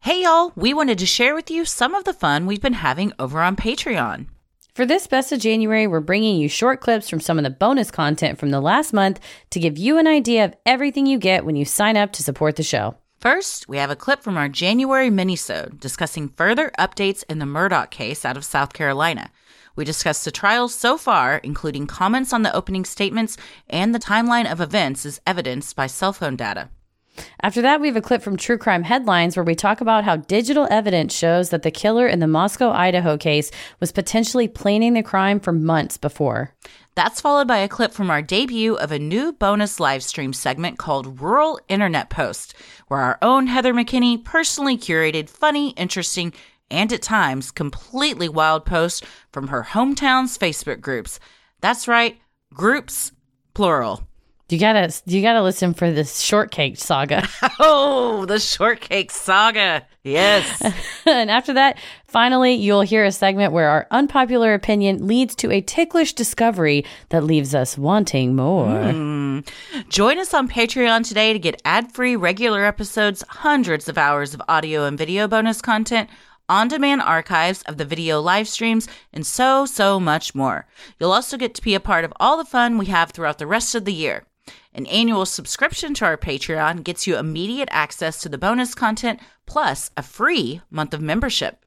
Hey, y'all, we wanted to share with you some of the fun we've been having over on Patreon. For this best of January, we're bringing you short clips from some of the bonus content from the last month to give you an idea of everything you get when you sign up to support the show. First, we have a clip from our January minisode discussing further updates in the Murdaugh case out of South Carolina. We discussed the trials so far, including comments on the opening statements and the timeline of events as evidenced by cell phone data. After that, we have a clip from True Crime Headlines where we talk about how digital evidence shows that the killer in the Moscow, Idaho case was potentially planning the crime for months before. That's followed by a clip from our debut of a new bonus live stream segment called Rural Internet Post, where our own Heather McKinney personally curated funny, interesting, and at times completely wild posts from her hometown's Facebook groups. That's right, groups, plural. You gotta, you gotta listen for this shortcake saga. Oh, the shortcake saga. Yes. and after that, finally, you'll hear a segment where our unpopular opinion leads to a ticklish discovery that leaves us wanting more. Mm. Join us on Patreon today to get ad free regular episodes, hundreds of hours of audio and video bonus content, on demand archives of the video live streams, and so, so much more. You'll also get to be a part of all the fun we have throughout the rest of the year. An annual subscription to our Patreon gets you immediate access to the bonus content plus a free month of membership.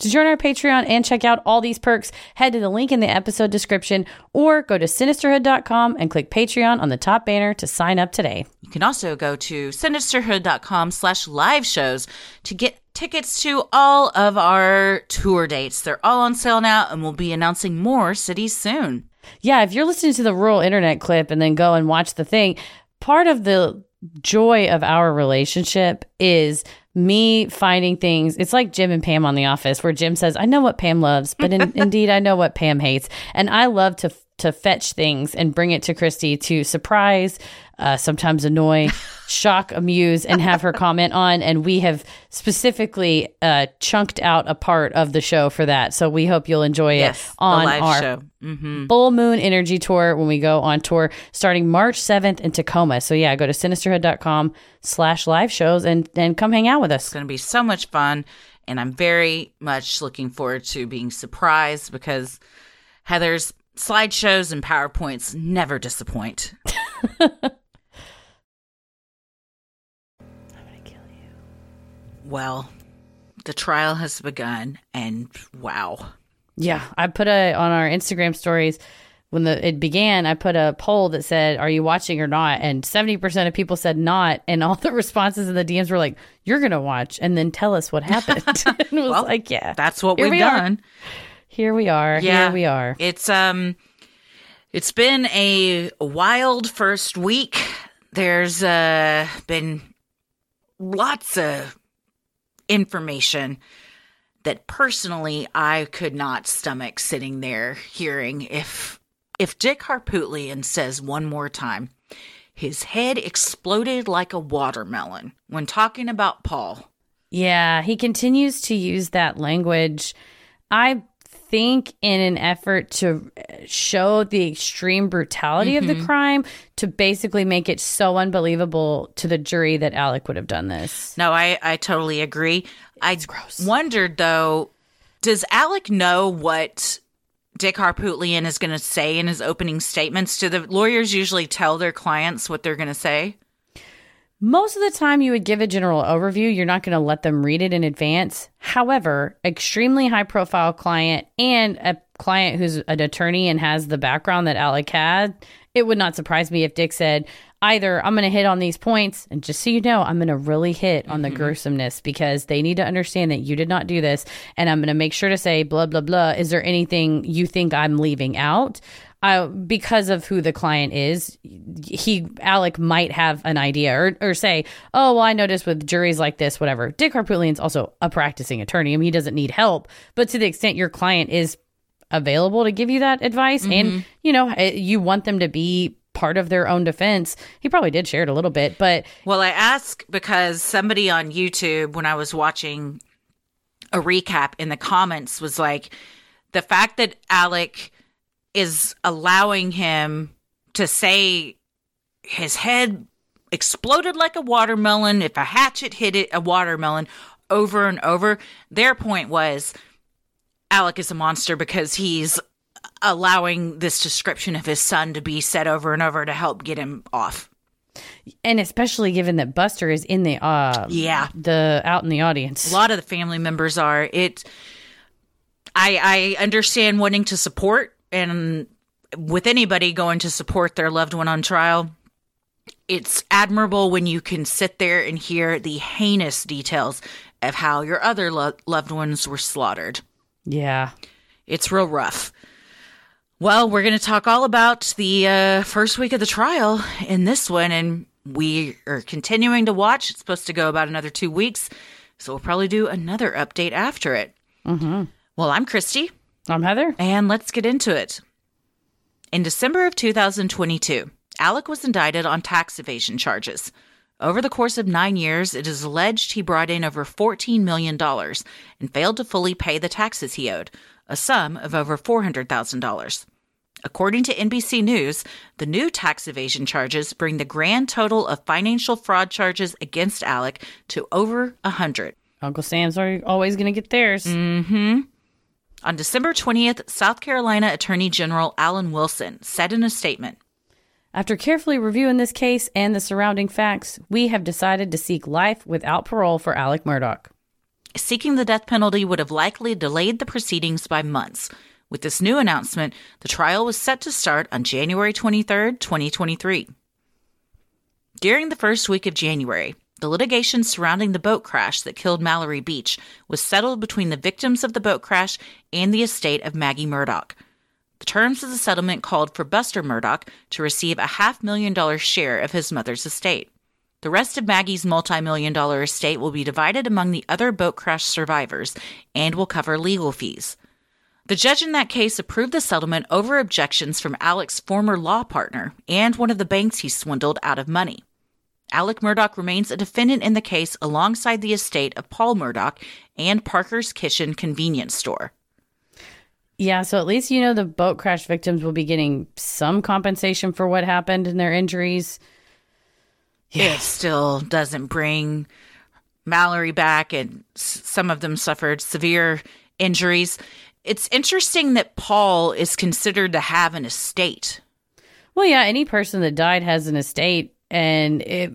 To join our Patreon and check out all these perks, head to the link in the episode description or go to sinisterhood.com and click Patreon on the top banner to sign up today. You can also go to sinisterhood.com slash live shows to get tickets to all of our tour dates. They're all on sale now and we'll be announcing more cities soon. Yeah, if you're listening to the rural internet clip and then go and watch the thing, part of the joy of our relationship is me finding things. It's like Jim and Pam on The Office, where Jim says, "I know what Pam loves, but in, indeed, I know what Pam hates," and I love to to fetch things and bring it to Christy to surprise, uh, sometimes annoy, shock, amuse, and have her comment on. And we have specifically uh, chunked out a part of the show for that. So we hope you'll enjoy Yes, it on our show. Mm-hmm. Full Moon Energy Tour when we go on tour starting March 7th in Tacoma. So yeah, go to sinisterhood.com slash live shows and, and come hang out with us. It's going to be so much fun. And I'm very much looking forward to being surprised because Heather's slideshows and PowerPoints never disappoint. I'm gonna kill you. Well, the trial has begun, and wow. Yeah, I put a on our Instagram stories when the it began. I put a poll that said, "Are you watching or not?" And seventy percent of people said not, and all the responses in the DMs were like, "You're gonna watch, and then tell us what happened." and it was Well, like, "Yeah, That's what we've we are. Here we are, Yeah. here we are." It's um it's been a wild first week. There's uh been lots of information that personally I could not stomach sitting there hearing if if Dick Harpootlian says one more time his head exploded like a watermelon when talking about Paul. Yeah, he continues to use that language. I think in an effort to uh, show the extreme brutality of the mm-hmm. crime to basically make it so unbelievable to the jury that Alec would have done this. No, I, I totally agree. I wondered though, does Alec know what Dick Harpootlian is going to say in his opening statements? Do the lawyers usually tell their clients what they're going to say? Most of the time, you would give a general overview. You're not going to let them read it in advance. However, extremely high profile client and a client who's an attorney and has the background that Alec had, it would not surprise me if Dick said, either I'm going to hit on these points, and just so you know, I'm going to really hit on the mm-hmm. gruesomeness because they need to understand that you did not do this. And I'm going to make sure to say, blah, blah, blah. Is there anything you think I'm leaving out? Uh, because of who the client is, he Alec might have an idea or, or say, "Oh, well, I noticed with juries like this, whatever." Dick Harpootlian's also a practicing attorney. I mean, he doesn't need help, but to the extent your client is available to give you that advice, and you know, eh, you want them to be part of their own defense, he probably did share it a little bit, but Well, I ask because somebody on YouTube, when I was watching a recap in the comments, was like, the fact that Alec is allowing him to say his head exploded like a watermelon, if a hatchet hit it, a watermelon, over and over. Their point was Alec is a monster because he's allowing this description of his son to be said over and over to help get him off. and especially given that Buster is in the uh Yeah. the out in the audience. a lot of the family members are it i i understand wanting to support and with anybody going to support their loved one on trial it's admirable when you can sit there and hear the heinous details of how your other lo- loved ones were slaughtered. Yeah. it's real rough. Well we're going to talk all about the uh, first week of the trial in this one and we are continuing to watch. It's supposed to go about another two weeks so we'll probably do another update after it. Mm-hmm. well i'm christy I'm Heather. and let's get into it. In December of 2022, Alec was indicted on tax evasion charges. Over the course of nine years, it is alleged he brought in over $14 million and failed to fully pay the taxes he owed, a sum of over $400,000. According to NBC News, the new tax evasion charges bring the grand total of financial fraud charges against Alec to over a 100. Uncle Sam's are always going to get theirs. Mm-hmm. On December 20th, South Carolina Attorney General Alan Wilson said in a statement After carefully reviewing this case and the surrounding facts, we have decided to seek life without parole for Alec Murdaugh. seeking the death penalty would have likely delayed the proceedings by months. With this new announcement, the trial was set to start on January 23rd, 2023. During the first week of January, the litigation surrounding the boat crash that killed Mallory Beach was settled between the victims of the boat crash and the estate of Maggie Murdaugh. The terms of the settlement called for Buster Murdaugh to receive a half million dollar share of his mother's estate. The rest of Maggie's multi million dollar estate will be divided among the other boat crash survivors and will cover legal fees. The judge in that case approved the settlement over objections from Alec's former law partner and one of the banks he swindled out of money. Alec Murdaugh remains a defendant in the case alongside the estate of Paul Murdaugh and Parker's Kitchen convenience store. Yeah, so at least you know the boat crash victims will be getting some compensation for what happened and their injuries. It still doesn't bring Mallory back, and some of them suffered severe injuries. It's interesting that Paul is considered to have an estate. Well, yeah, any person that died has an estate, and it,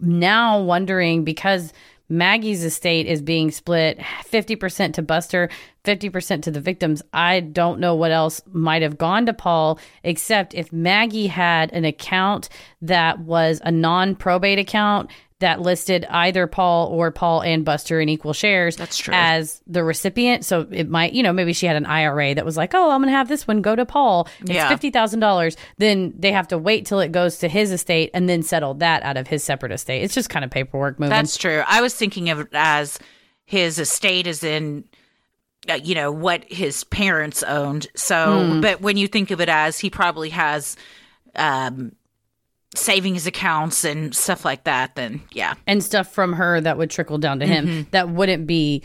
now wondering because Maggie's estate is being split 50% to Buster, 50% to the victims. I don't know what else might have gone to Paul, except if Maggie had an account that was a non probate account that listed either Paul or Paul and Buster in equal shares That's true. as the recipient. So it might, you know, maybe she had an IRA that was like, oh, I'm going to have this one go to Paul. It's Yeah. $50,000. Then they have to wait till it goes to his estate and then settle that out of his separate estate. It's just kind of paperwork moving. That's true. I was thinking of it as his estate is in, uh, you know, what his parents owned. So, but when you think of it as he probably has um, savings accounts and stuff like that, then yeah. and stuff from her that would trickle down to him mm-hmm. that wouldn't be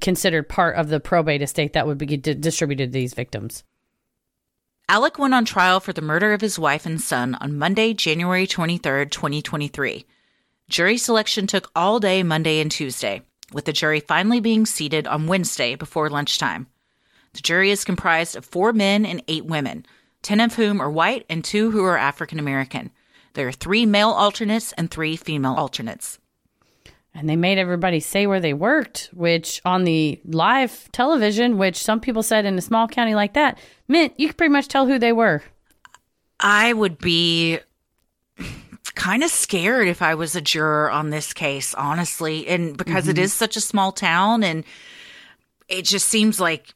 considered part of the probate estate that would be di- distributed to these victims. Alec went on trial for the murder of his wife and son on Monday, January 23rd, 2023. Jury selection took all day Monday and Tuesday, with the jury finally being seated on Wednesday before lunchtime. The jury is comprised of four men and eight women, 10 of whom are white and two who are African American. There are three male alternates and three female alternates. And they made everybody say where they worked, which on the live television, which some people said in a small county like that, meant you could pretty much tell who they were. I would be kind of scared if I was a juror on this case, honestly. And because it mm-hmm. is such a small town and it just seems like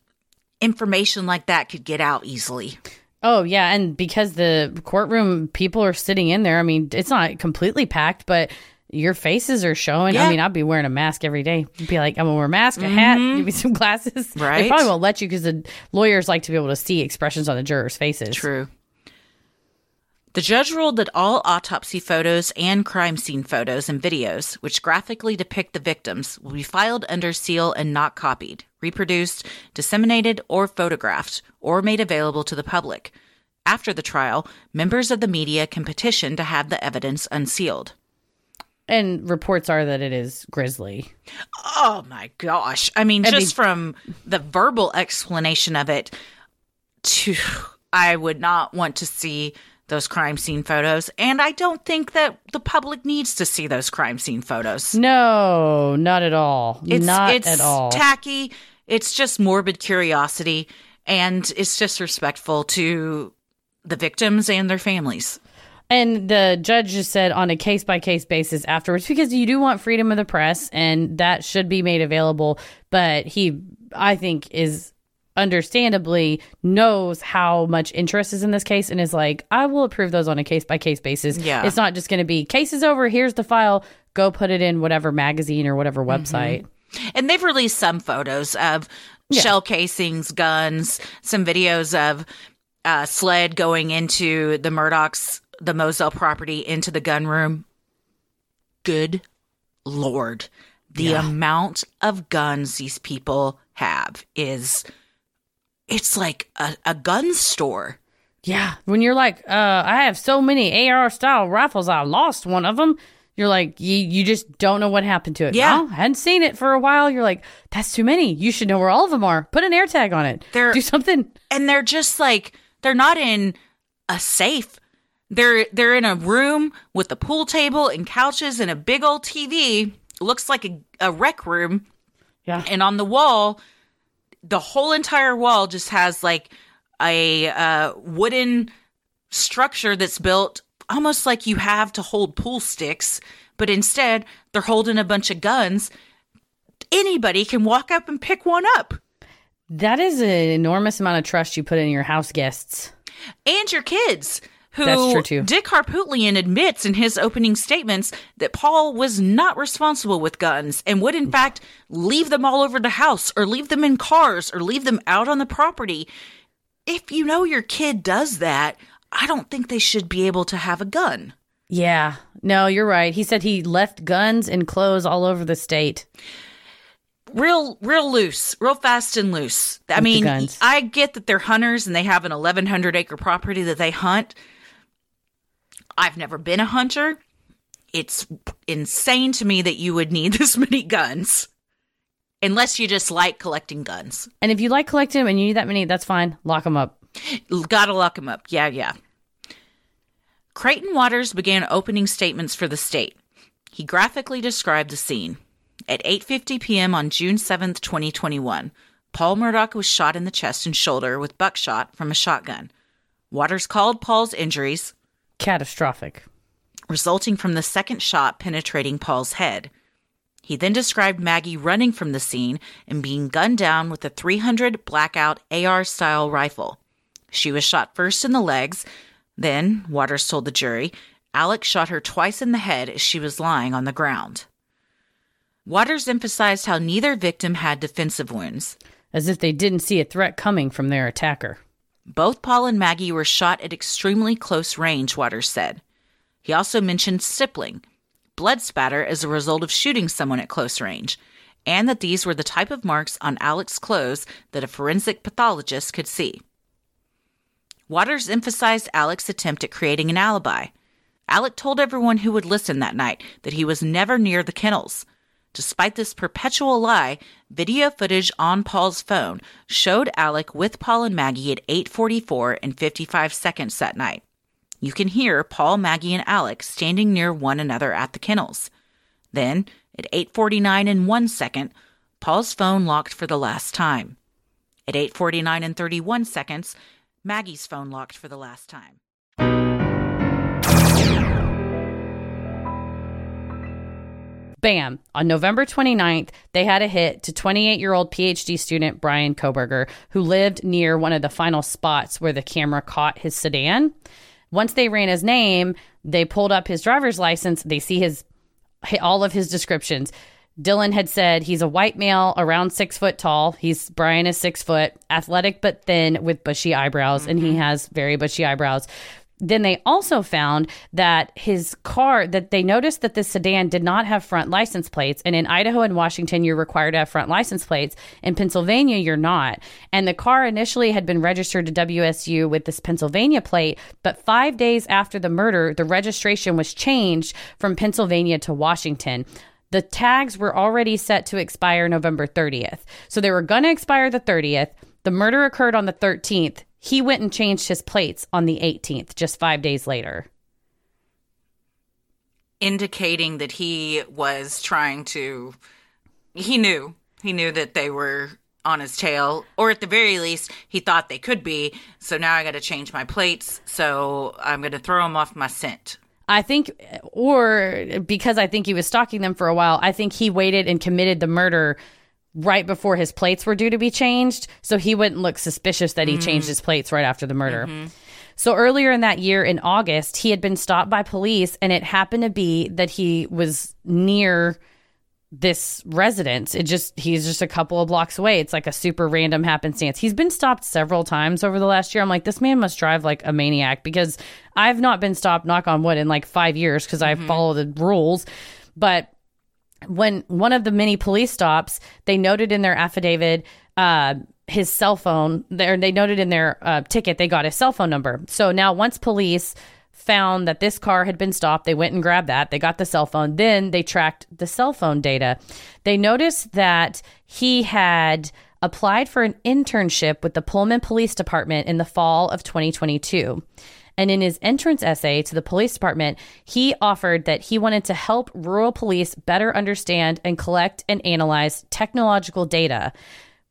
information like that could get out easily. Oh, yeah. And because the courtroom people are sitting in there, I mean, it's not completely packed, but your faces are showing. Yeah. I mean, I'd be wearing a mask every day. Be like, I'm gonna wear a mask, a hat, mm-hmm. give me some glasses. Right? They probably won't let you because the lawyers like to be able to see expressions on the jurors' faces. True. The judge ruled that all autopsy photos and crime scene photos and videos, which graphically depict the victims, will be filed under seal and not copied, reproduced, disseminated, or photographed, or made available to the public. After the trial, members of the media can petition to have the evidence unsealed. And reports are that it is grisly. Oh my gosh. I mean, I just mean- from the verbal explanation of it, to I would not want to see those crime scene photos. And I don't think that the public needs to see those crime scene photos. No, not at all. It's, not it's at all. tacky. It's just morbid curiosity. And it's disrespectful to the victims and their families. And the judge just said on a case by case basis afterwards, because you do want freedom of the press and that should be made available. But he, I think, is understandably knows how much interest is in this case and is like, I will approve those on a case by case basis. Yeah. It's not just going to be case is over. Here's the file. Go put it in whatever magazine or whatever Mm-hmm. website. And they've released some photos of shell casings, guns, some videos of uh, SLED going into the Murdaughs, the Moselle property, into the gun room. Good Lord. The amount of guns these people have is, it's like a, a gun store. Yeah. When you're like, uh, I have so many AR style rifles, I lost one of them. You're like, you, you just don't know what happened to it. Yeah. Well, hadn't seen it for a while. You're like, that's too many. You should know where all of them are. Put an air tag on it. They're- Do something. and they're just like they're not in a safe. They're they're in a room with a pool table and couches and a big old TV. Looks like a, a rec room. Yeah. And on the wall, the whole entire wall just has like a uh, wooden structure that's built almost like you have to hold pool sticks, but instead they're holding a bunch of guns. Anybody can walk up and pick one up. That is an enormous amount of trust you put in your house guests. and your kids. Who That's true, too. Dick Harpootlian admits in his opening statements that Paul was not responsible with guns and would, in fact, leave them all over the house or leave them in cars or leave them out on the property. If you know your kid does that, I don't think they should be able to have a gun. Yeah. No, you're right. He said he left guns and clothes all over the state. Real, real loose, real fast and loose. I the mean. I get that they're hunters and they have an 1,100 acre property that they hunt. I've never been a hunter. It's insane to me that you would need this many guns. Unless you just like collecting guns. And if you like collecting them and you need that many, that's fine. Lock them up. Gotta lock them up. Yeah, yeah. Creighton Waters began opening statements for the state. He graphically described the scene. At 8:50 p.m. on June 7th, 2021, Paul Murdaugh was shot in the chest and shoulder with buckshot from a shotgun. Waters called Paul's injuries Catastrophic. resulting from the second shot penetrating Paul's head. He then described Maggie running from the scene and being gunned down with a 300 blackout AR style rifle. She was shot first in the legs, then, Waters told the jury, Alex shot her twice in the head as she was lying on the ground. Waters emphasized how neither victim had defensive wounds. As if they didn't see a threat coming from their attacker. Both Paul and Maggie were shot at extremely close range, Waters said. He also mentioned stippling, blood spatter as a result of shooting someone at close range, and that these were the type of marks on Alex's clothes that a forensic pathologist could see. Waters emphasized Alex's attempt at creating an alibi. Alec told everyone who would listen that night that he was never near the kennels. Despite this perpetual lie, video footage on Paul's phone showed Alec with Paul and Maggie at 8:44 and 55 seconds that night. You can hear Paul, Maggie, and Alex standing near one another at the kennels. Then, at 8:49 and 1 second, Paul's phone locked for the last time. At 8:49 and 31 seconds, Maggie's phone locked for the last time. Bam. On November 29th, they had a hit to 28 year old PhD student Brian Kohberger, who lived near one of the final spots where the camera caught his sedan. Once they ran his name, they pulled up his driver's license. They see his all of his descriptions. Dylan had said he's a white male, around six foot tall. He's Brian is six foot, athletic but thin, with bushy eyebrows, mm-hmm. and he has very bushy eyebrows then they also found that his car that they noticed that the sedan did not have front license plates. And in Idaho and Washington you're required to have front license plates. In Pennsylvania you're not. And the car initially had been registered to WSU with this Pennsylvania plate but 5 days after the murder the registration was changed from Pennsylvania to Washington. The tags were already set to expire November 30th so they were going to expire the 30th the murder occurred on the 13th he went and changed his plates on the 18th, just five days later. Indicating that he was trying to, he knew, he knew that they were on his tail, or at the very least, he thought they could be. So now I got to change my plates. So I'm going to throw him off my scent. I think, or because I think he was stalking them for a while, I think he waited and committed the murder right before his plates were due to be changed, so he wouldn't look suspicious that he mm. changed his plates right after the murder. Mm-hmm. So earlier in that year, in August, he had been stopped by police, and it happened to be that he was near this residence. It just he's just a couple of blocks away. It's like a super random happenstance. He's been stopped several times over the last year. I'm like, this man must drive like a maniac because I've not been stopped, knock on wood, in like five years because mm-hmm. I follow the rules. But when one of the many police stops, they noted in their affidavit uh, his cell phone. There, they noted in their uh, ticket they got his cell phone number. So now, once police found that this car had been stopped, they went and grabbed that. They got the cell phone. Then they tracked the cell phone data. They noticed that he had applied for an internship with the Pullman Police Department in the fall of 2022. And in his entrance essay to the police department, he offered that he wanted to help rural police better understand and collect and analyze technological data,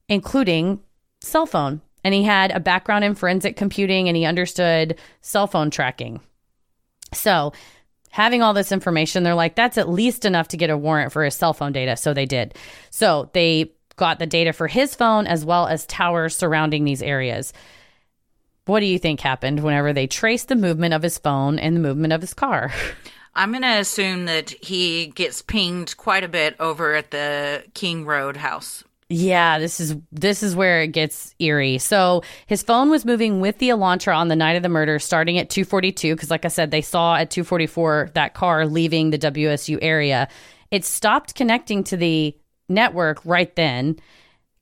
including cell phone. And he had a background in forensic computing and he understood cell phone tracking. So, having all this information, they're like, that's at least enough to get a warrant for his cell phone data. So they did. So they got the data for his phone as well as towers surrounding these areas. What do you think happened whenever they traced the movement of his phone and the movement of his car? I'm going to assume that he gets pinged quite a bit over at the King Road house. Yeah, this is this is where it gets eerie. So his phone was moving with the Elantra on the night of the murder, starting at 2:42. Because, like I said, they saw at 2:44 that car leaving the WSU area. It stopped connecting to the network right then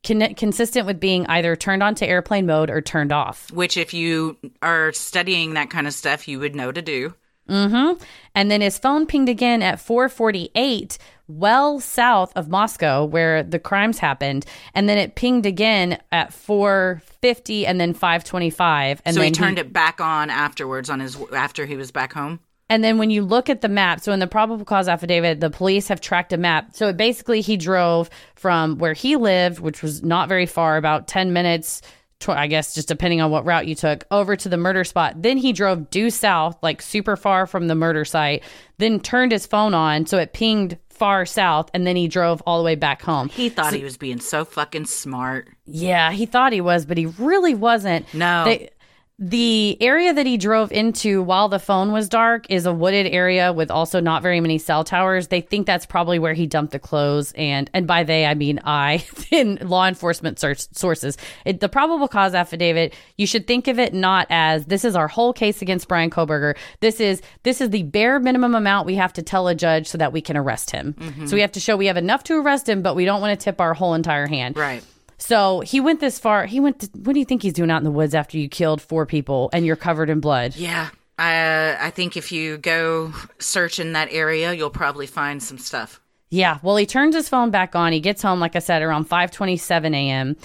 con- consistent with being either turned on to airplane mode or turned off. Which, if you are studying that kind of stuff, you would know to do. Mm-hmm. And then his phone pinged again at 448, well south of Moscow, where the crimes happened. And then it pinged again at 450 and then 525. And so then he turned he, it back on afterwards on his after he was back home. And then when you look at the map, so in the probable cause affidavit, the police have tracked a map. So basically, he drove from where he lived, which was not very far, about 10 minutes, I guess, just depending on what route you took, over to the murder spot. Then he drove due south, like super far from the murder site, then turned his phone on. So it pinged far south and then he drove all the way back home. He thought so, he was being so fucking smart. Yeah, he thought he was, but he really wasn't. No. They, the area that he drove into while the phone was dark is a wooded area with also not very many cell towers. They think that's probably where he dumped the clothes, and and by they I mean I in law enforcement search sources. It, the probable cause affidavit, you should think of it not as this is our whole case against Brian Kohberger. This is this is the bare minimum amount we have to tell a judge so that we can arrest him. Mm-hmm. So we have to show we have enough to arrest him, but we don't want to tip our whole entire hand. Right. So he went this far. He went. To, what do you think he's doing out in the woods after you killed four people and you're covered in blood? Yeah, uh, I think if you go search in that area, you'll probably find some stuff. Yeah. Well, he turns his phone back on. He gets home, like I said, around 5:27 a.m.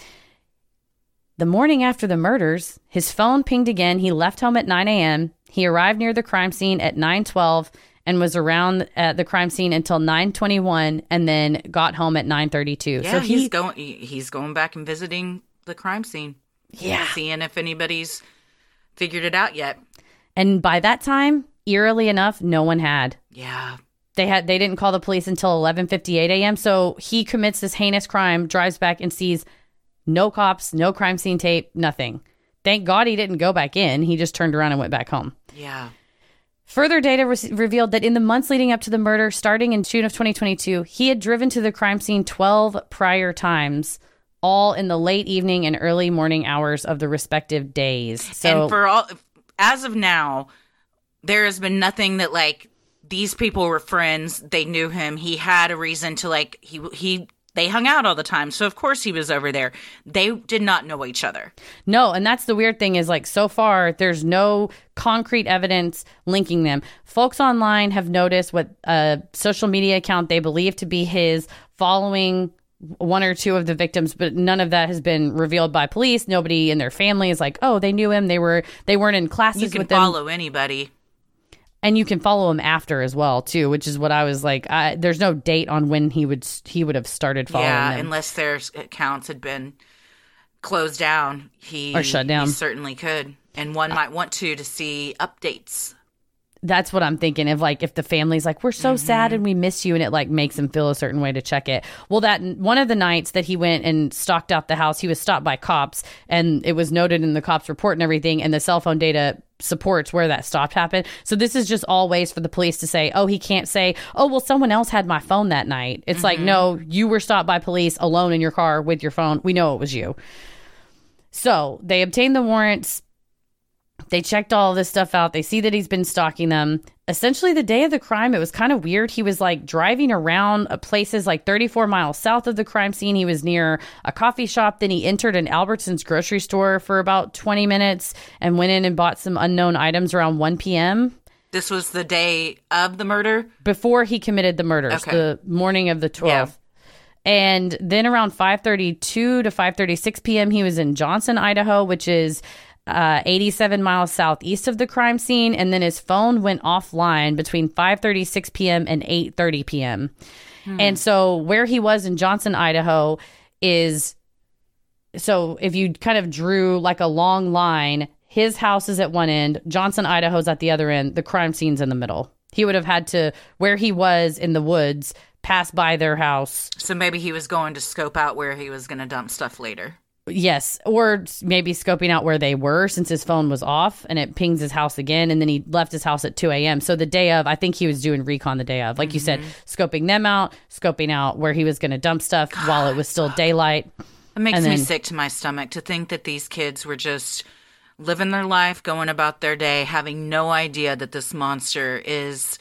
The morning after the murders, his phone pinged again. He left home at 9 a.m. He arrived near the crime scene at 9:12 and was around at the crime scene until 9:21 and then got home at 9:32. Yeah, so he he's going. He's going back and visiting the crime scene, yeah. seeing if anybody's figured it out yet. And by that time, eerily enough, no one had. Yeah, They had they didn't call the police until 11:58 a.m. So he commits this heinous crime, drives back and sees no cops, no crime scene tape, nothing. Thank God he didn't go back in. He just turned around and went back home. yeah. Further data re- revealed that in the months leading up to the murder, starting in June of 2022, he had driven to the crime scene 12 prior times, all in the late evening and early morning hours of the respective days. So and for all, as of now, there has been nothing that like these people were friends. They knew him. He had a reason to like he he. They hung out all the time, so of course he was over there. They did not know each other. No, and that's the weird thing is like so far there's no concrete evidence linking them. Folks online have noticed what a social media account they believe to be his following one or two of the victims, but none of that has been revealed by police. Nobody in their family is like, "Oh, they knew him. They were they weren't in classes You can with them." follow anybody. And you can follow him after as well too, which is what I was like. I, there's no date on when he would he would have started following yeah, them. unless their accounts had been closed down, he Or shut down. He certainly could, and one might want to to see updates. That's what I'm thinking of like if the family's like we're so mm-hmm. sad and we miss you and it like makes them feel a certain way to check it. Well that one of the nights that he went and stalked out the house he was stopped by cops and it was noted in the cops report and everything and the cell phone data supports where that stop happened. So this is just all ways for the police to say, "Oh, he can't say, "Oh, well someone else had my phone that night." It's like, mm-hmm. "No, you were stopped by police alone in your car with your phone. We know it was you." So, they obtained the warrants they checked all this stuff out. They see that he's been stalking them. Essentially, the day of the crime, it was kind of weird. He was like driving around uh, places like 34 miles south of the crime scene. He was near a coffee shop. Then he entered an Albertsons grocery store for about 20 minutes and went in and bought some unknown items around 1 p.m. This was the day of the murder. before he committed the murders, Okay. the morning of the 12th. Yeah. And then around 5:32 to 5:36 p.m. he was in Johnson, Idaho, which is uh, 87 miles southeast of the crime scene, and then his phone went offline between 5:36 p.m. and 8:30 p.m. And so where he was in Johnson, Idaho, is so if you kind of drew like a long line, his house is at one end, Johnson, Idaho's at the other end, the crime scene's in the middle. He would have had to where he was in the woods, pass by their house. So maybe he was going to scope out where he was going to dump stuff later. Yes, or maybe scoping out where they were since his phone was off and it pings his house again. And then he left his house at 2 a.m. So the day of, I think he was doing recon the day of. Like you said, mm-hmm. scoping them out, scoping out where he was going to dump stuff while it was still daylight. It makes And me sick to my stomach to think that these kids were just living their life, going about their day, having no idea that this monster is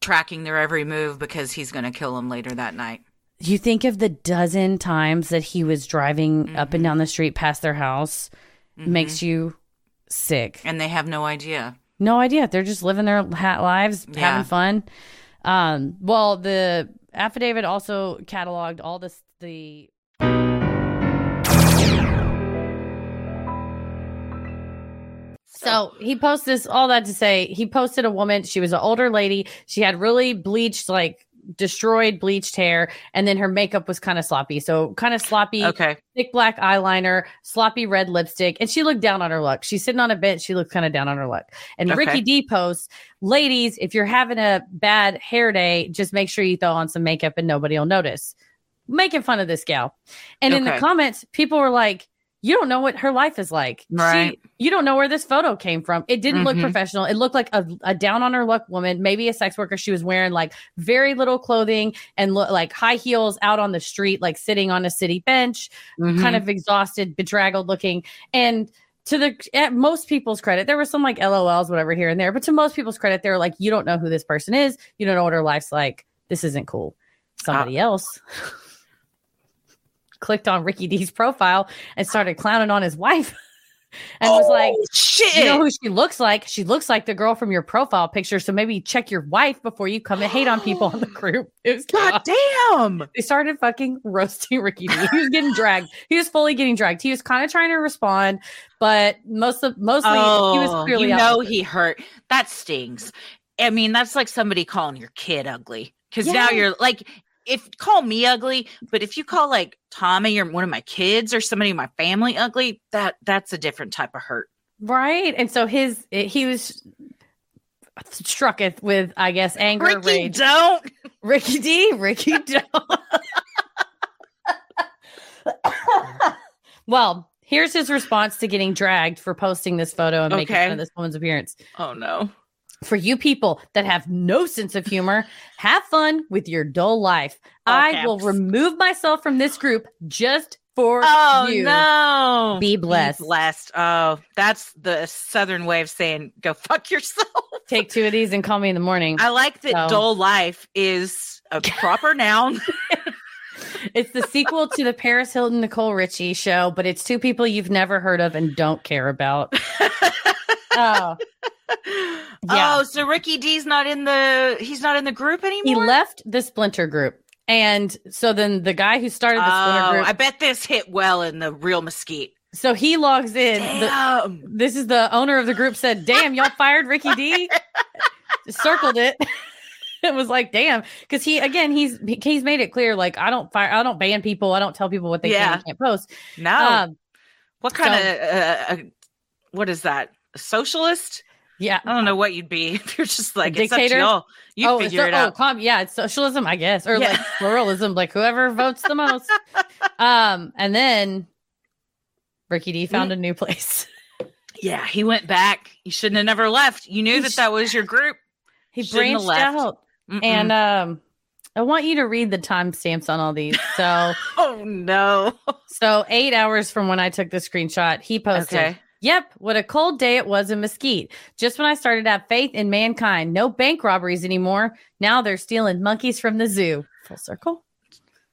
tracking their every move because he's going to kill them later that night. You think of the dozen times that he was driving up and down the street past their house, makes you sick. And they have no idea. No idea. They're just living their lives, Yeah. having fun. Um, well, the affidavit also cataloged all this the So he posts this, all that to say, he posted a woman. She was an older lady. She had really bleached, like destroyed bleached hair, and then her makeup was kind of sloppy. So kind of sloppy, Okay. thick black eyeliner, sloppy red lipstick, and she looked down on her luck. She's sitting on a bench. She looked kind of down on her luck. And Okay. Ricky D posts, ladies, if you're having a bad hair day, just make sure you throw on some makeup and nobody will notice. Making fun of this gal. And in the comments, people were like, you don't know what her life is like. She- Right. you don't know where this photo came from. It didn't look Mhm. professional. It looked like a, a down on her luck woman, maybe a sex worker. She was wearing like very little clothing and lo- like high heels out on the street, like sitting on a city bench, Mm-hmm. kind of exhausted, bedraggled looking. And to the at most people's credit, there were some like LOLs, whatever here and there, but to most people's credit, they're like, you don't know who this person is. You don't know what her life's like. This isn't cool. Somebody else clicked on Ricky D's profile and started clowning on his wife and was oh, like, Shit. You know who she looks like? She looks like the girl from your profile picture. So maybe check your wife before you come and hate on people on the group. It was God damn. They started fucking roasting Ricky D. He was getting dragged. He was fully getting dragged. He was kind of trying to respond, but most of mostly he was Oh, clearly you know he hurt. That stings. I mean, that's like somebody calling your kid ugly. Because now you're like, if call me ugly, but if you call like Tommy or one of my kids or somebody in my family ugly, that that's a different type of hurt. right. And so his eh, he was struck it with I guess anger, Ricky, rage. don't. Ricky D, Ricky don't. well, here's his response to getting dragged for posting this photo and making fun of this woman's appearance. Oh no. For you people that have no sense of humor, have fun with your dull life. All I will remove myself from this group just for Oh you. no. Be blessed. blessed. Oh, that's the southern way of saying go fuck yourself. Take two of these and call me in the morning. I like that So- dull life is a proper noun. It's the sequel to the Paris Hilton Nicole Richie show, but it's two people you've never heard of and don't care about. Oh, Yeah. Oh, so Ricky D's not in the he's not in the group anymore. he left the Splinter group. And so then the guy who started the Splinter Oh, group, I bet this hit well in the real Mesquite. so he logs in. The- this is the owner of the group said, "Damn, y'all fired Ricky D." Circled it. it was like, "Damn," because he again he's he's made it clear like I don't fire, I don't ban people, I don't tell people what they can and can't post. no. Um, what kind so- of uh, uh, what is that? Socialist? yeah, I don't know what you'd be if you're just like A it's up to dictator? y'all. You oh, figure so- it oh, out. com- yeah, it's socialism, I guess, or Yeah. like pluralism, like whoever votes the most. um, and then Ricky D found a new place. Yeah, he went back. You shouldn't have never left. You knew He that sh- that was your group. He Shouldn't branched left. out, Mm-mm. and um, I want you to read the timestamps on all these. So, oh no. so eight hours from when I took the screenshot, he posted. Okay. Yep, what a cold day it was in Mesquite. Just when I started to have faith in mankind, no bank robberies anymore. Now they're stealing monkeys from the zoo. Full circle.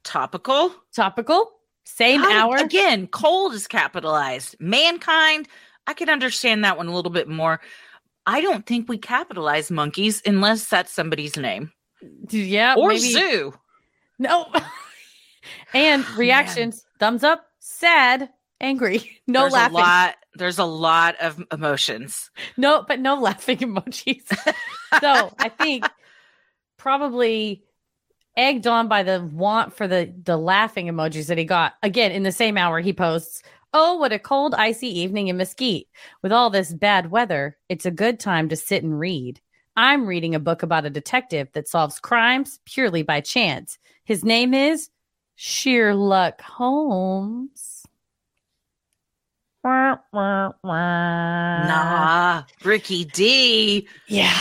Topical. Topical. Same hour. again. Cold is capitalized. Mankind. I could understand that one a little bit more. I don't think we capitalize monkeys unless that's somebody's name Yeah, or maybe. zoo. No. and oh, reactions: thumbs up, sad, angry, no there's laughing, A lot, there's a lot of emotions. no, but no laughing emojis. so I think probably egged on by the want for the the laughing emojis that he got. Again, in the same hour, he posts. Oh, what a cold, icy evening in Mesquite. With all this bad weather, it's a good time to sit and read. I'm reading a book about a detective that solves crimes purely by chance. His name is Sherlock Holmes. Wah, wah, wah. Nah, Ricky D. Yeah.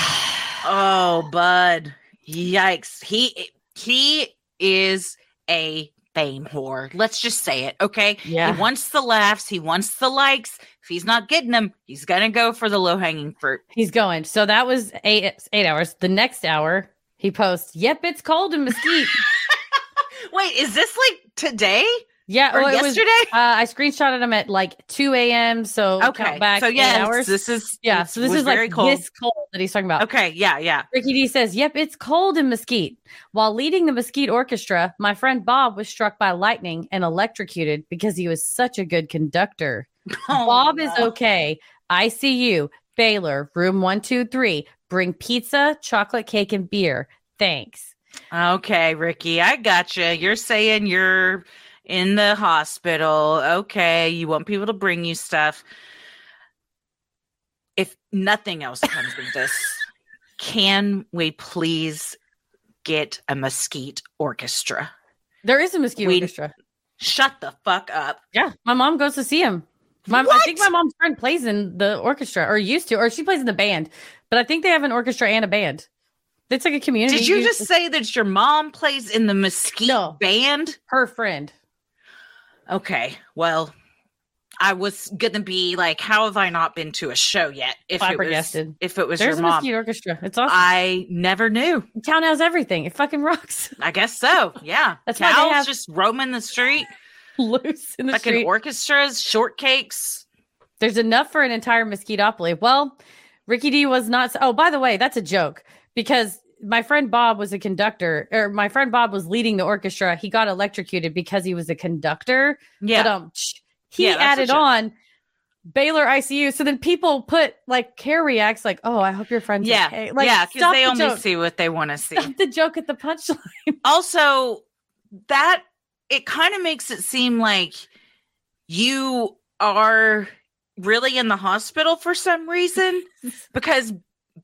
Oh, bud. Yikes. He he is a fame whore. Let's just say it, okay? Yeah. He wants the laughs, he wants the likes. If he's not getting them, he's gonna go for the low hanging fruit. He's going. So that was eight eight hours. The next hour, he posts, Yep, it's cold in Mesquite. Wait, is this like today yeah. or oh, it was- yesterday? uh, I screenshotted him at like 2 a.m. So okay, back so yeah, this is yeah. So this is very like cold. this cold that he's talking about. Okay, yeah, yeah. Ricky D says, Yep, it's cold in Mesquite. While leading the Mesquite Orchestra, my friend Bob was struck by lightning and electrocuted because he was such a good conductor. Oh, Bob is okay. I see you. Baylor, room 123. Bring pizza, chocolate cake, and beer. Thanks. Okay, Ricky, I gotcha. You're saying you're in the hospital. Okay, you want people to bring you stuff. If nothing else comes of this, can we please get a mesquite orchestra? There is a Mesquite We- Orchestra. Shut the fuck up. Yeah. My mom goes to see him. My, I think my mom's friend plays in the orchestra or used to, or she plays in the band. But I think they have an orchestra and a band. It's like a community. Did you just say that your mom plays in the mesquite No. band? her friend? Okay, well, I was gonna be like, how have I not been to a show yet? If it was, if it was There's your a mom, Mesquite Orchestra. It's awesome. I never knew. Town has everything. It fucking rocks. I guess so. Yeah, That's why they cows have- just roaming the street, Loose in the fucking street. orchestras, shortcakes. There's enough for an entire mosquitopoly. Well, Ricky D was not. Oh, by the way, that's a joke because my friend Bob was a conductor, or my friend Bob was leading the orchestra. He got electrocuted because he was a conductor. Yeah. But, um, he Yeah, added on Baylor ICU. So then people put like care reacts like, "Oh, I hope your friend's yeah. okay." Like, yeah, because they the only joke. see what they want to see. Stop the joke at the punchline. also, that it kind of makes it seem like you are really in the hospital for some reason because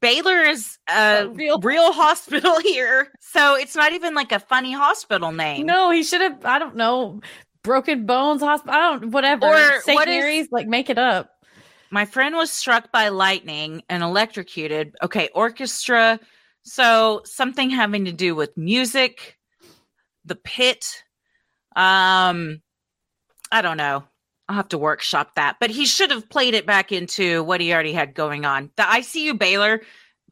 Baylor is a A real- real hospital here. So it's not even like a funny hospital name. No, he should have. I don't know. Broken bones hospital. I don't. Whatever. Or St. what is- Mary's. Like, make it up. My friend was struck by lightning and electrocuted. Okay, orchestra. So something having to do with music, the pit. Um, I don't know. I'll have to workshop that. But he should have played it back into what he already had going on. The ICU Baylor,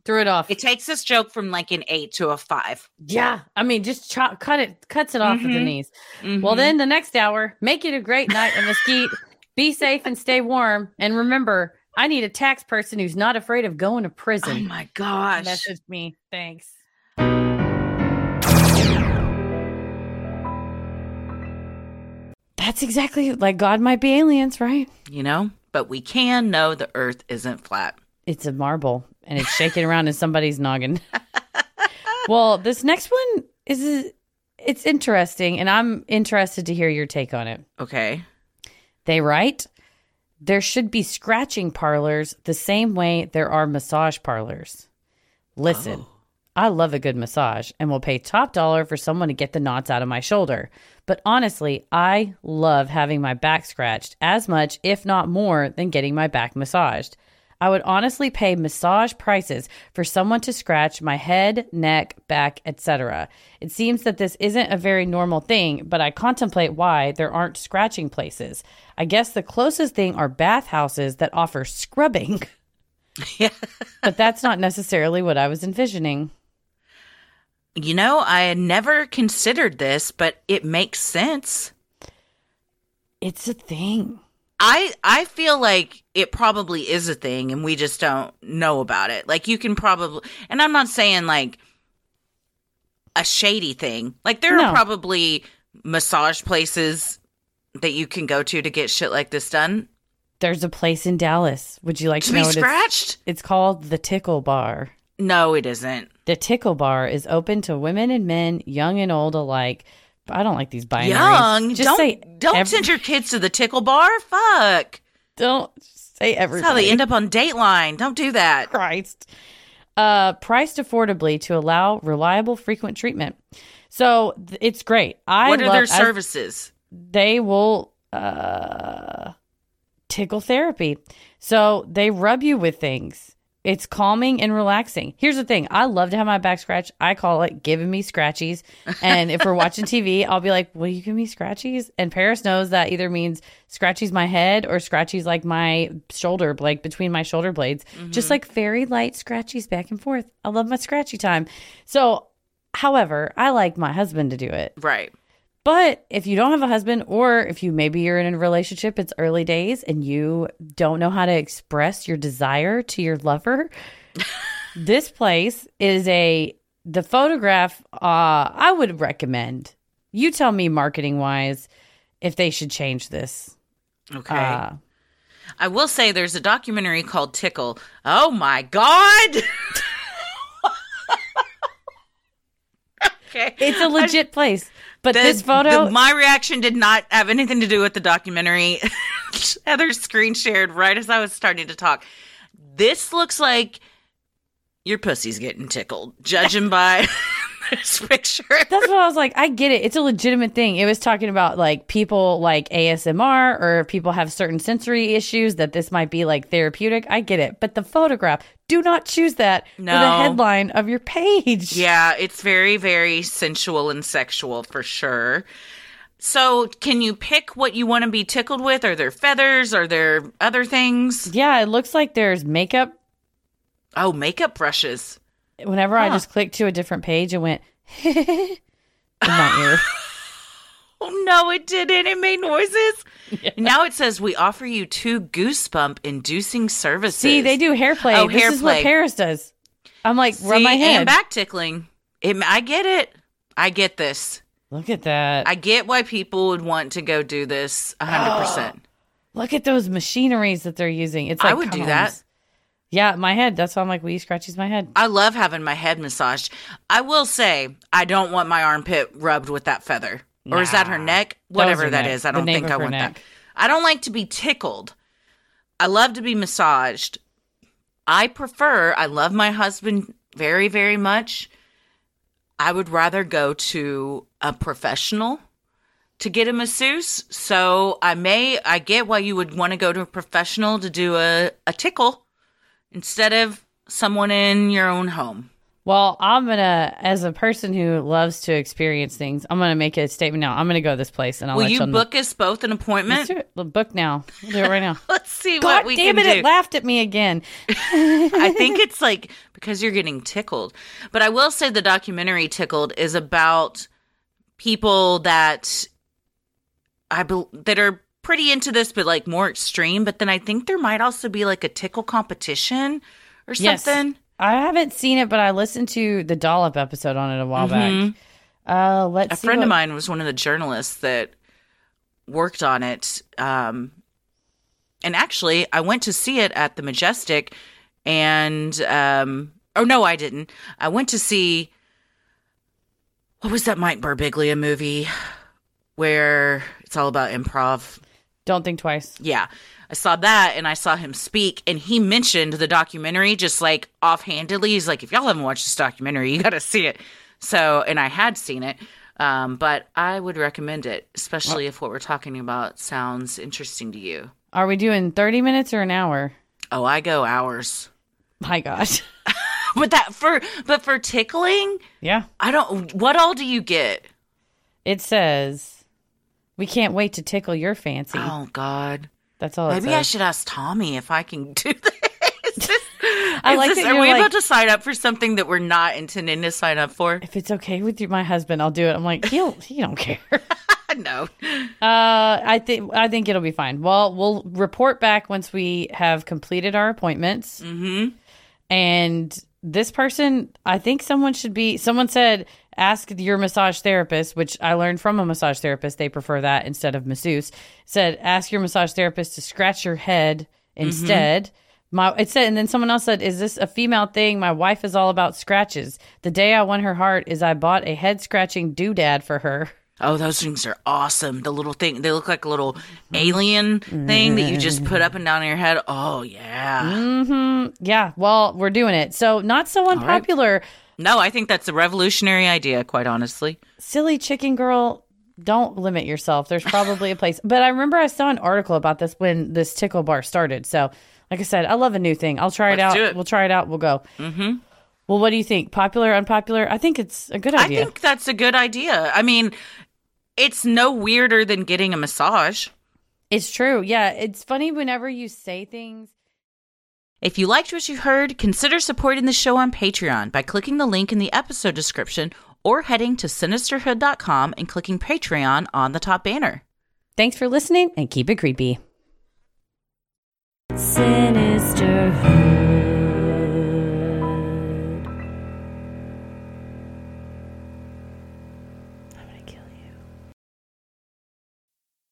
Threw it off. it takes this joke from like an eight to a five. yeah. I mean, just chop, cut it. Cuts it off at the knees. Well, Mhm. then the next hour, make it a great night in Mesquite. Be safe and stay warm. And remember, I need a tax person who's not afraid of going to prison. oh my gosh. Message me. Thanks. That's exactly like God might be aliens, right? You know, but we can know the earth isn't flat. It's a marble and it's shaking around in somebody's noggin. well, this next one is it's interesting and I'm interested to hear your take on it. Okay. They write there should be scratching parlors the same way there are massage parlors. Listen, Oh. I love a good massage and will pay top dollar for someone to get the knots out of my shoulder. But honestly, I love having my back scratched as much, if not more, than getting my back massaged. I would honestly pay massage prices for someone to scratch my head, neck, back, etc. It seems that this isn't a very normal thing, but I contemplate why there aren't scratching places. I guess the closest thing are bathhouses that offer scrubbing, Yeah. but that's not necessarily what I was envisioning. You know, I had never considered this, but it makes sense. It's a thing. I I feel like it probably is a thing and we just don't know about it. Like you can probably and I'm not saying like a shady thing. Like there No. are probably massage places that you can go to to get shit like this done. There's a place in Dallas. Would you like To to be know it's? scratched? It's called the Tickle Bar. No, it isn't. The Tickle Bar is open to women and men, young and old alike. I don't like these binaries. Young. Just don't say don't ev- send your kids to the tickle bar. Fuck. don't say everything. That's how they end up on Dateline. Don't do that. Christ. Uh, priced affordably to allow reliable, frequent treatment. So th- it's great. I what are love, their services? they will uh tickle therapy. So they rub you with things. It's calming and relaxing. Here's the thing. I love to have my back scratched. I call it giving me scratchies. And if we're watching TV, I'll be like, Will you give me scratchies? And Paris knows that either means scratchies my head or scratchies like my shoulder, like between my shoulder blades. Mm-hmm. Just like very light scratchies back and forth. I love my scratchy time. So, however, I like my husband to do it. Right. But if you don't have a husband, or if you maybe you're in a relationship, it's early days and you don't know how to express your desire to your lover, this place is a the photograph. Uh, I would recommend. You tell me, marketing wise, if they should change this. Okay. Uh, I will say there's a documentary called Tickle. Oh my god. okay. it's a legit place, but The- this photo. the- my reaction did not have anything to do with the documentary. Heather screen shared right as I was starting to talk. This looks like your pussy's getting tickled, judging by picture. That's what I was like. I get it. It's a legitimate thing. It was talking about like people like ASMR or people have certain sensory issues that this might be like therapeutic. I get it. But the photograph, do not choose that for the headline of your page. Yeah, it's very, very sensual and sexual for sure. So, can you pick what you want to be tickled with? Are there feathers? Are there other things? Yeah, it looks like there's makeup. Oh, makeup brushes. Whenever I just clicked to a different page, it went in my ear. Oh no, it didn't. It made noises. Now it says we offer you two goosebump inducing services. See, they do hair play. Oh, this hair is play. what Paris does. I'm like, rub See, my head. and back tickling. It, I get it. I get this. Look at that. I get why people would want to go do this 100%. Look at those machineries that they're using. It's like, I would do combs. that. Yeah, my head. That's why I'm like, will you scratches my head? I love having my head massaged. I will say, I don't want my armpit rubbed with that feather. Or is that her neck? Whatever her that neck. is. I don't think I want neck. that. I don't like to be tickled. I love to be massaged. I prefer, I love my husband very, very much. I would rather go to a professional to get a masseuse. So I may, I get why you would want to go to a professional to do a, a tickle instead of someone in your own home. Well, I'm gonna, as a person who loves to experience things, I'm gonna make a statement now. I'm gonna go to this place, and I'll Will let you know. book us both an Let's appointment? do it. Book now. We'll do it right now. Let's see God what we damn can it! do. It laughed at me again. I think it's like because you're getting tickled. But I will say the documentary Tickled is about people that I bel that are pretty into this but like more extreme, but then I think there might also be like a tickle competition or Yes. something. I haven't seen it, but I listened to the Dollop episode on it a while back. Uh, let's Mm-hmm. A friend what- of mine was one of the journalists that worked on it. Um, and actually, I went to see it at the Majestic, and um, oh no, I didn't. I went to see what was that Mike Birbiglia movie where it's all about improv. Don't think twice. Yeah. I saw that and I saw him speak and he mentioned the documentary just like offhandedly. He's like, if y'all haven't watched this documentary, you got to see it. So, and I had seen it, um, but I would recommend it, especially if what we're talking about sounds interesting to you. Are we doing 30 minutes or an hour? Oh, I go hours. My gosh. But that for, but for tickling, yeah. I don't, what all do you get? It says, we can't wait to tickle your fancy. Oh, God. That's all Maybe I should ask Tommy if I can do this. I like this- that Are we like- about to sign up for something that we're not intending to sign up for? If it's okay with you, my husband, I'll do it. I'm like, he'll, he don't care. no. Uh, I think I think it'll be fine. Well, we'll report back once we have completed our appointments. Mm-hmm. And this person, I think someone should be. Someone said, ask your massage therapist, which I learned from a massage therapist. They prefer that instead of masseuse. Said, ask your massage therapist to scratch your head mm-hmm. instead. My it said, and then someone else said, "Is this a female thing? My wife is all about scratches. The day I won her heart is I bought a head scratching doodad for her." Oh, those things are awesome. The little thing, they look like a little alien thing that you just put up and down in your head. Oh, yeah. Mm-hmm. Yeah, well, we're doing it. So, not so unpopular. No, I think that's a revolutionary idea, quite honestly. Silly chicken girl, don't limit yourself. There's probably a place. But I remember I saw an article about this when this tickle bar started. So, like I said, I love a new thing. I'll try it Let's out. it. We'll try it out. We'll go. Mm-hmm. Well, what do you think? Popular, unpopular? I think it's a good idea. I think that's a good idea. I mean, it's no weirder than getting a massage. it's true. Yeah, it's funny whenever you say things. If you liked what you heard, consider supporting the show on Patreon by clicking the link in the episode description or heading to sinisterhood.com and clicking Patreon on the top banner. Thanks for listening and keep it creepy. Sinisterhood.